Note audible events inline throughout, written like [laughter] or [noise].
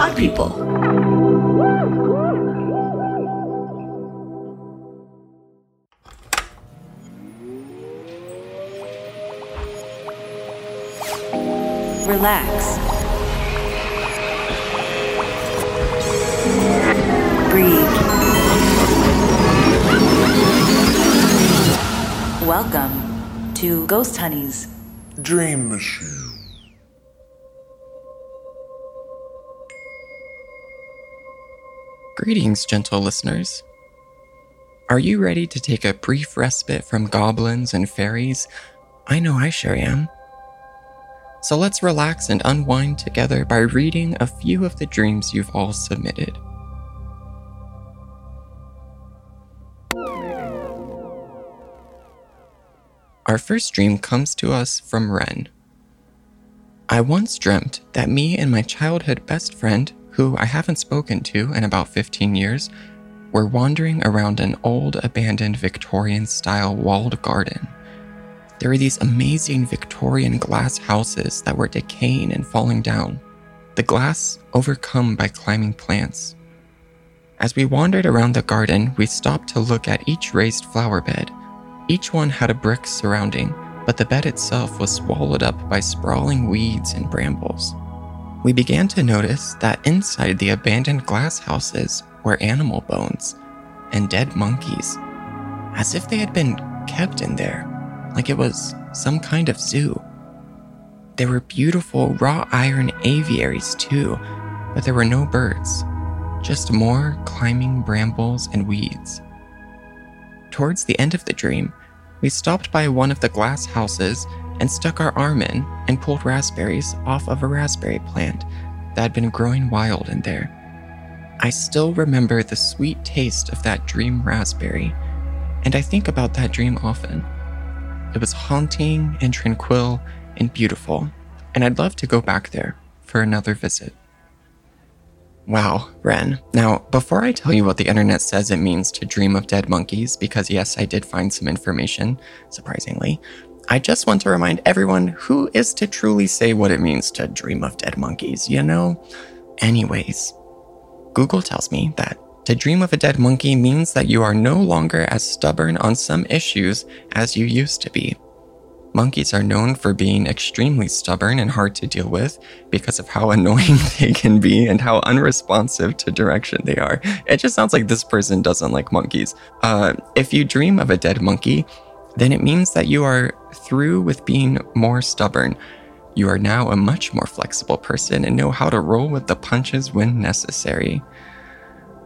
Pod People. Relax. Breathe. Welcome to Ghosthoney's Dream Machine. Greetings, gentle listeners. Are you ready to take a brief respite from goblins and fairies? I know I sure am. So let's relax and unwind together by reading a few of the dreams you've all submitted. Our first dream comes to us from Ren. I once dreamt that me and my childhood best friend, who I haven't spoken to in about 15 years, were wandering around an old abandoned Victorian style walled garden. There were these amazing Victorian glass houses that were decaying and falling down, the glass overcome by climbing plants. As we wandered around the garden, we stopped to look at each raised flower bed. Each one had a brick surrounding, but the bed itself was swallowed up by sprawling weeds and brambles. We began to notice that inside the abandoned glass houses were animal bones and dead monkeys, as if they had been kept in there, like it was some kind of zoo. There were beautiful wrought iron aviaries too, but there were no birds, just more climbing brambles and weeds. Towards the end of the dream, we stopped by one of the glass houses and stuck our arm in and pulled raspberries off of a raspberry plant that had been growing wild in there. I still remember the sweet taste of that dream raspberry, and I think about that dream often. It was haunting and tranquil and beautiful, and I'd love to go back there for another visit. Wow, Ren. Now, before I tell you what the internet says it means to dream of dead monkeys, because yes, I did find some information, surprisingly, I just want to remind everyone who is to truly say what it means to dream of dead monkeys, you know? Anyways, Google tells me that to dream of a dead monkey means that you are no longer as stubborn on some issues as you used to be. Monkeys are known for being extremely stubborn and hard to deal with because of how [laughs] annoying they can be and how unresponsive to direction they are. It just sounds like this person doesn't like monkeys. Uh, if you dream of a dead monkey, then it means that you are through with being more stubborn. You are now a much more flexible person and know how to roll with the punches when necessary.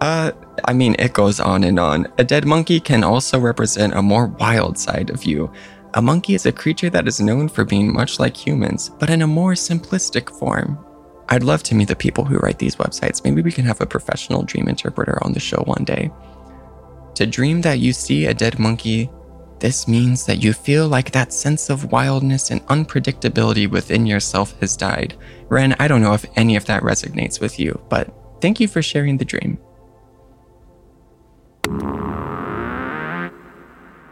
Uh, I mean, it goes on and on. A dead monkey can also represent a more wild side of you. A monkey is a creature that is known for being much like humans, but in a more simplistic form. I'd love to meet the people who write these websites. Maybe we can have a professional dream interpreter on the show one day. To dream that you see a dead monkey, this means that you feel like that sense of wildness and unpredictability within yourself has died. Ren, I don't know if any of that resonates with you, but thank you for sharing the dream.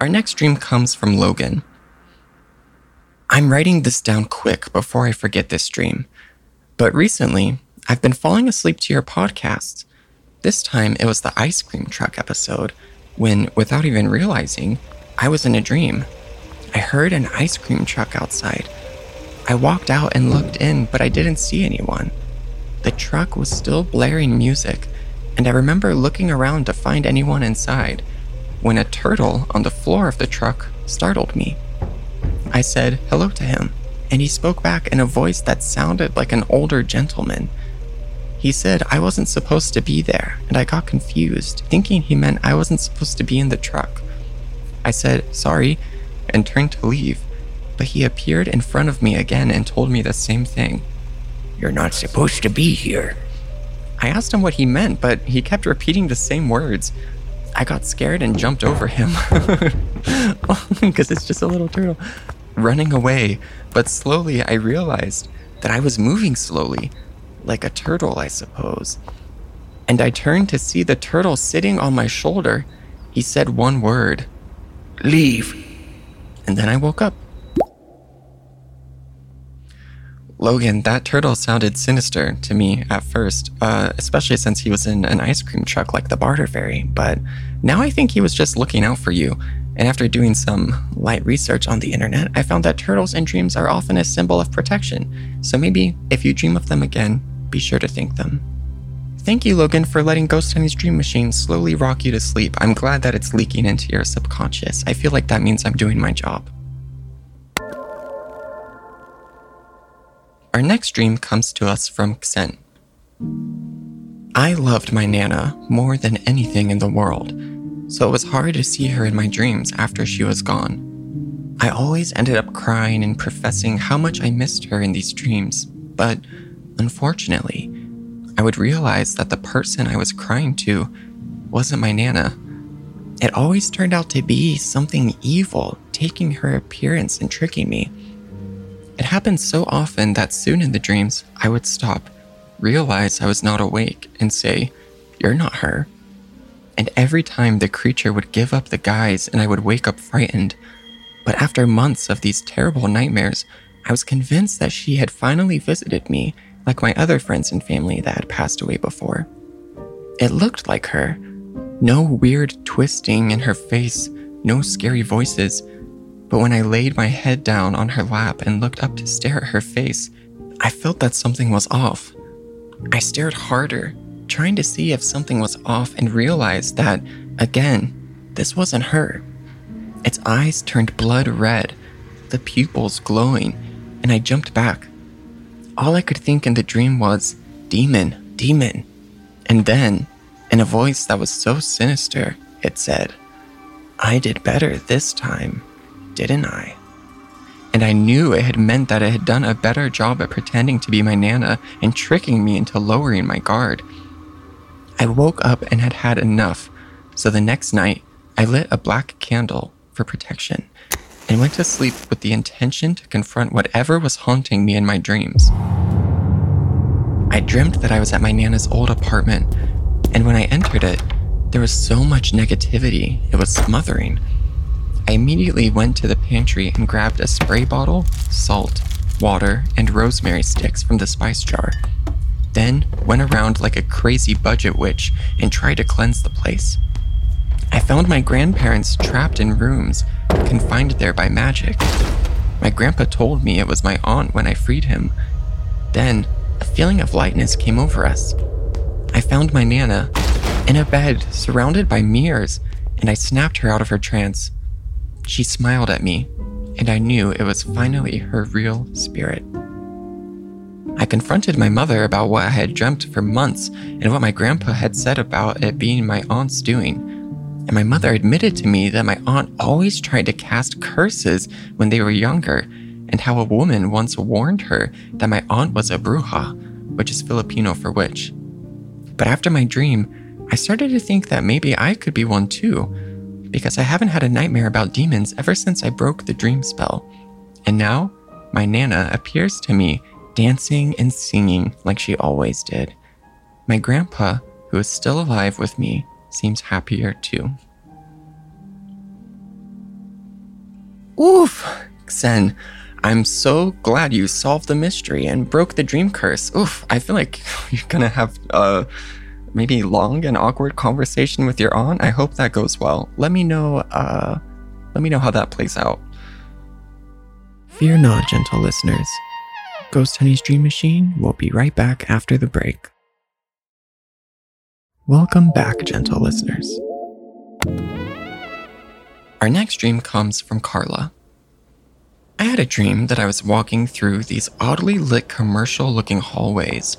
Our next dream comes from Logan. I'm writing this down quick before I forget this dream. But recently, I've been falling asleep to your podcast. This time it was the ice cream truck episode, when, without even realizing, I was in a dream. I heard an ice cream truck outside. I walked out and looked in, but I didn't see anyone. The truck was still blaring music, and I remember looking around to find anyone inside when a turtle on the floor of the truck startled me. I said hello to him, and he spoke back in a voice that sounded like an older gentleman. He said I wasn't supposed to be there, and I got confused, thinking he meant I wasn't supposed to be in the truck. I said sorry and turned to leave, but he appeared in front of me again and told me the same thing. You're not supposed to be here. I asked him what he meant, but he kept repeating the same words. I got scared and jumped over him [laughs] because it's just a little turtle running away. But slowly I realized that I was moving slowly, like a turtle, I suppose. And I turned to see the turtle sitting on my shoulder. He said one word Leave. And then I woke up. Logan, that turtle sounded sinister to me at first, uh, especially since he was in an ice cream truck like the Barter Fairy. But now I think he was just looking out for you. And after doing some light research on the internet, I found that turtles in dreams are often a symbol of protection. So maybe if you dream of them again, be sure to thank them. Thank you, Logan, for letting Ghosthoney's Dream Machine slowly rock you to sleep. I'm glad that it's leaking into your subconscious. I feel like that means I'm doing my job. Our next dream comes to us from Xen. I loved my Nana more than anything in the world, so it was hard to see her in my dreams after she was gone. I always ended up crying and professing how much I missed her in these dreams, but unfortunately, I would realize that the person I was crying to wasn't my Nana. It always turned out to be something evil taking her appearance and tricking me. It happened so often that soon in the dreams, I would stop, realize I was not awake, and say, You're not her. And every time the creature would give up the guise and I would wake up frightened. But after months of these terrible nightmares, I was convinced that she had finally visited me, like my other friends and family that had passed away before. It looked like her. No weird twisting in her face, no scary voices but when I laid my head down on her lap and looked up to stare at her face, I felt that something was off. I stared harder, trying to see if something was off, and realized that, again, this wasn't her. Its eyes turned blood red, the pupils glowing, and I jumped back. All I could think in the dream was, Demon, demon. And then, in a voice that was so sinister, it said, I did better this time didn't I? And I knew it had meant that it had done a better job at pretending to be my Nana and tricking me into lowering my guard. I woke up and had had enough, so the next night I lit a black candle for protection and went to sleep with the intention to confront whatever was haunting me in my dreams. I dreamt that I was at my Nana's old apartment, and when I entered it, there was so much negativity, it was smothering. I immediately went to the pantry and grabbed a spray bottle, salt, water, and rosemary sticks from the spice jar. Then went around like a crazy budget witch and tried to cleanse the place. I found my grandparents trapped in rooms, confined there by magic. My grandpa told me it was my aunt when I freed him. Then, a feeling of lightness came over us. I found my Nana in a bed surrounded by mirrors, and I snapped her out of her trance. She smiled at me, and I knew it was finally her real spirit. I confronted my mother about what I had dreamt for months and what my grandpa had said about it being my aunt's doing. And my mother admitted to me that my aunt always tried to cast curses when they were younger, and how a woman once warned her that my aunt was a bruja, which is Filipino for witch. But after my dream, I started to think that maybe I could be one too, because I haven't had a nightmare about demons ever since I broke the dream spell. And now, my Nana appears to me dancing and singing like she always did. My grandpa, who is still alive with me, seems happier too. Oof, Xen, I'm so glad you solved the mystery and broke the dream curse. Oof, I feel like [laughs] you're gonna have uh maybe long and awkward conversation with your aunt. I hope that goes well. Let me know uh let me know how that plays out. Fear not, gentle listeners. Ghosthoney's Dream Machine will be right back after the break. Welcome back, gentle listeners. Our next dream comes from Carla. I had a dream that I was walking through these oddly lit commercial looking hallways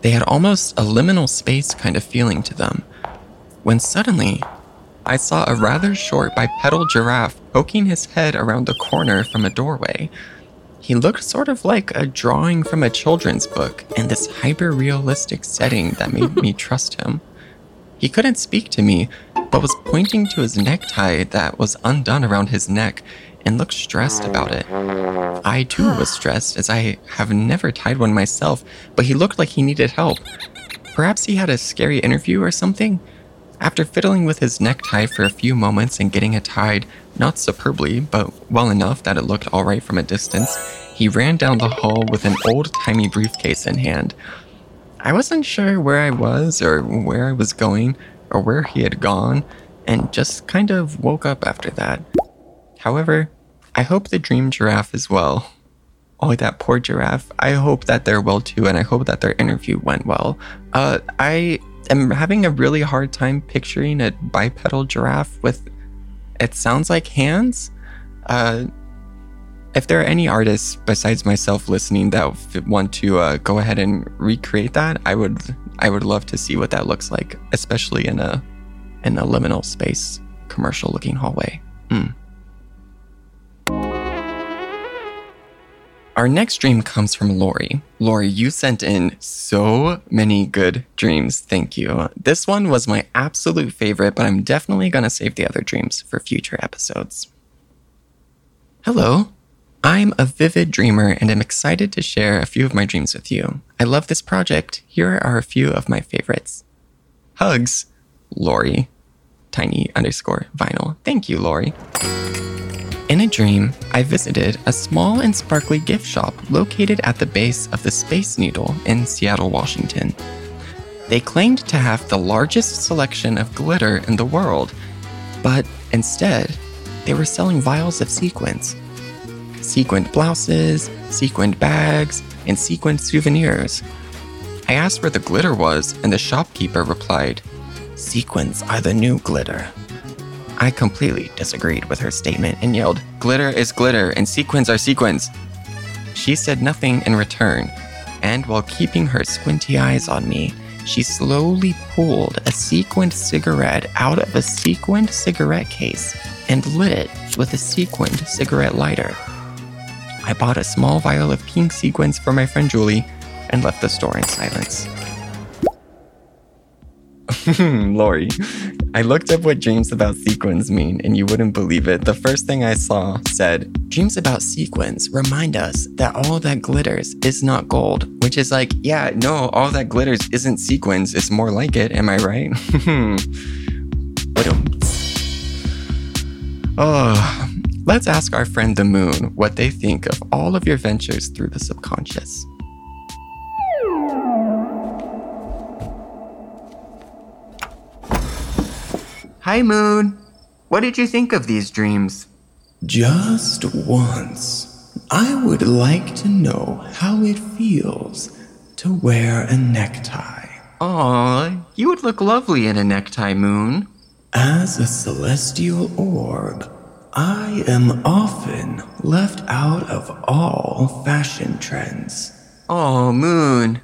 they had almost a liminal space kind of feeling to them. When suddenly, I saw a rather short bipedal giraffe poking his head around the corner from a doorway. He looked sort of like a drawing from a children's book in this hyper realistic setting that made me [laughs] trust him. He couldn't speak to me, but was pointing to his necktie that was undone around his neck and looked stressed about it. I too was stressed as I have never tied one myself, but he looked like he needed help. Perhaps he had a scary interview or something? After fiddling with his necktie for a few moments and getting it tied, not superbly, but well enough that it looked alright from a distance, he ran down the hall with an old timey briefcase in hand. I wasn't sure where I was or where I was going or where he had gone, and just kind of woke up after that. However, I hope the dream giraffe is well. [laughs] Oh, that poor giraffe. I hope that they're well too, and I hope that their interview went well. Uh, I am having a really hard time picturing a bipedal giraffe with, it sounds like hands. Uh, if there are any artists besides myself listening that want to uh, go ahead and recreate that, I would I would love to see what that looks like, especially in a in a liminal space commercial looking hallway. Mm. Our next dream comes from Lori. Lori, you sent in so many good dreams. Thank you. This one was my absolute favorite, but I'm definitely going to save the other dreams for future episodes. Hello. I'm a vivid dreamer and I'm excited to share a few of my dreams with you. I love this project. Here are a few of my favorites. Hugs, Lori. Tiny underscore vinyl. Thank you, Lori. In a dream, I visited a small and sparkly gift shop located at the base of the Space Needle in Seattle, Washington. They claimed to have the largest selection of glitter in the world, but instead, they were selling vials of sequins. Sequined blouses, sequined bags, and sequined souvenirs. I asked where the glitter was, and the shopkeeper replied, Sequins are the new glitter. I completely disagreed with her statement and yelled, Glitter is glitter and sequins are sequins. She said nothing in return, and while keeping her squinty eyes on me, she slowly pulled a sequined cigarette out of a sequined cigarette case and lit it with a sequined cigarette lighter. I bought a small vial of pink sequins for my friend Julie and left the store in silence. [laughs] Lori, I looked up what dreams about sequins mean, and you wouldn't believe it. The first thing I saw said, Dreams about sequins remind us that all that glitters is not gold, which is like, yeah, no, all that glitters isn't sequins. It's more like it. Am I right? [laughs] oh, let's ask our friend the moon what they think of all of your ventures through the subconscious. Hi, Moon. What did you think of these dreams? Just once, I would like to know how it feels to wear a necktie. Aw, you would look lovely in a necktie, Moon. As a celestial orb, I am often left out of all fashion trends. Oh, Moon.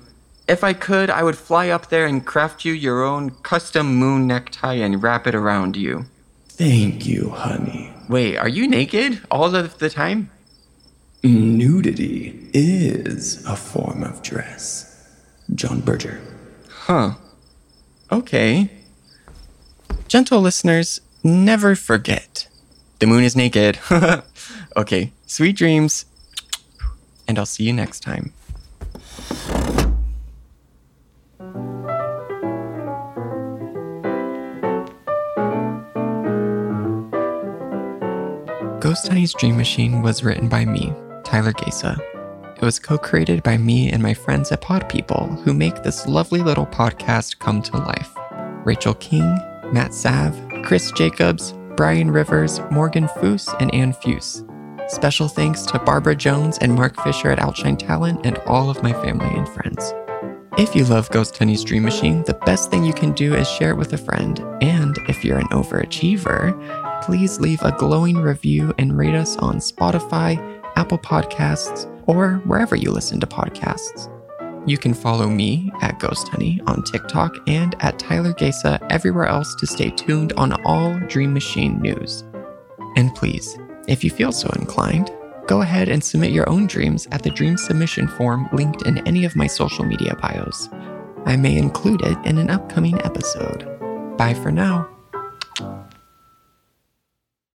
If I could, I would fly up there and craft you your own custom moon necktie and wrap it around you. Thank you, honey. Wait, are you naked all of the time? Nudity is a form of dress. John Berger. Huh. Okay. Gentle listeners, never forget the moon is naked. [laughs] okay, sweet dreams, and I'll see you next time. Ghosthoney's Dream Machine was written by me, Tyler Gaca. It was co created by me and my friends at Pod People, who make this lovely little podcast come to life Rachel King, Matt Sav, Chris Jacobs, Brian Rivers, Morgan Foose, and Ann Fuse. Special thanks to Barbara Jones and Mark Fisher at Outshine Talent and all of my family and friends. If you love Ghosthoney's Dream Machine, the best thing you can do is share it with a friend. And if you're an overachiever, please leave a glowing review and rate us on Spotify, Apple Podcasts, or wherever you listen to podcasts. You can follow me at Ghosthoney on TikTok and at Tyler Gaca everywhere else to stay tuned on all Dream Machine news. And please, if you feel so inclined, go ahead and submit your own dreams at the dream submission form linked in any of my social media bios. I may include it in an upcoming episode. Bye for now.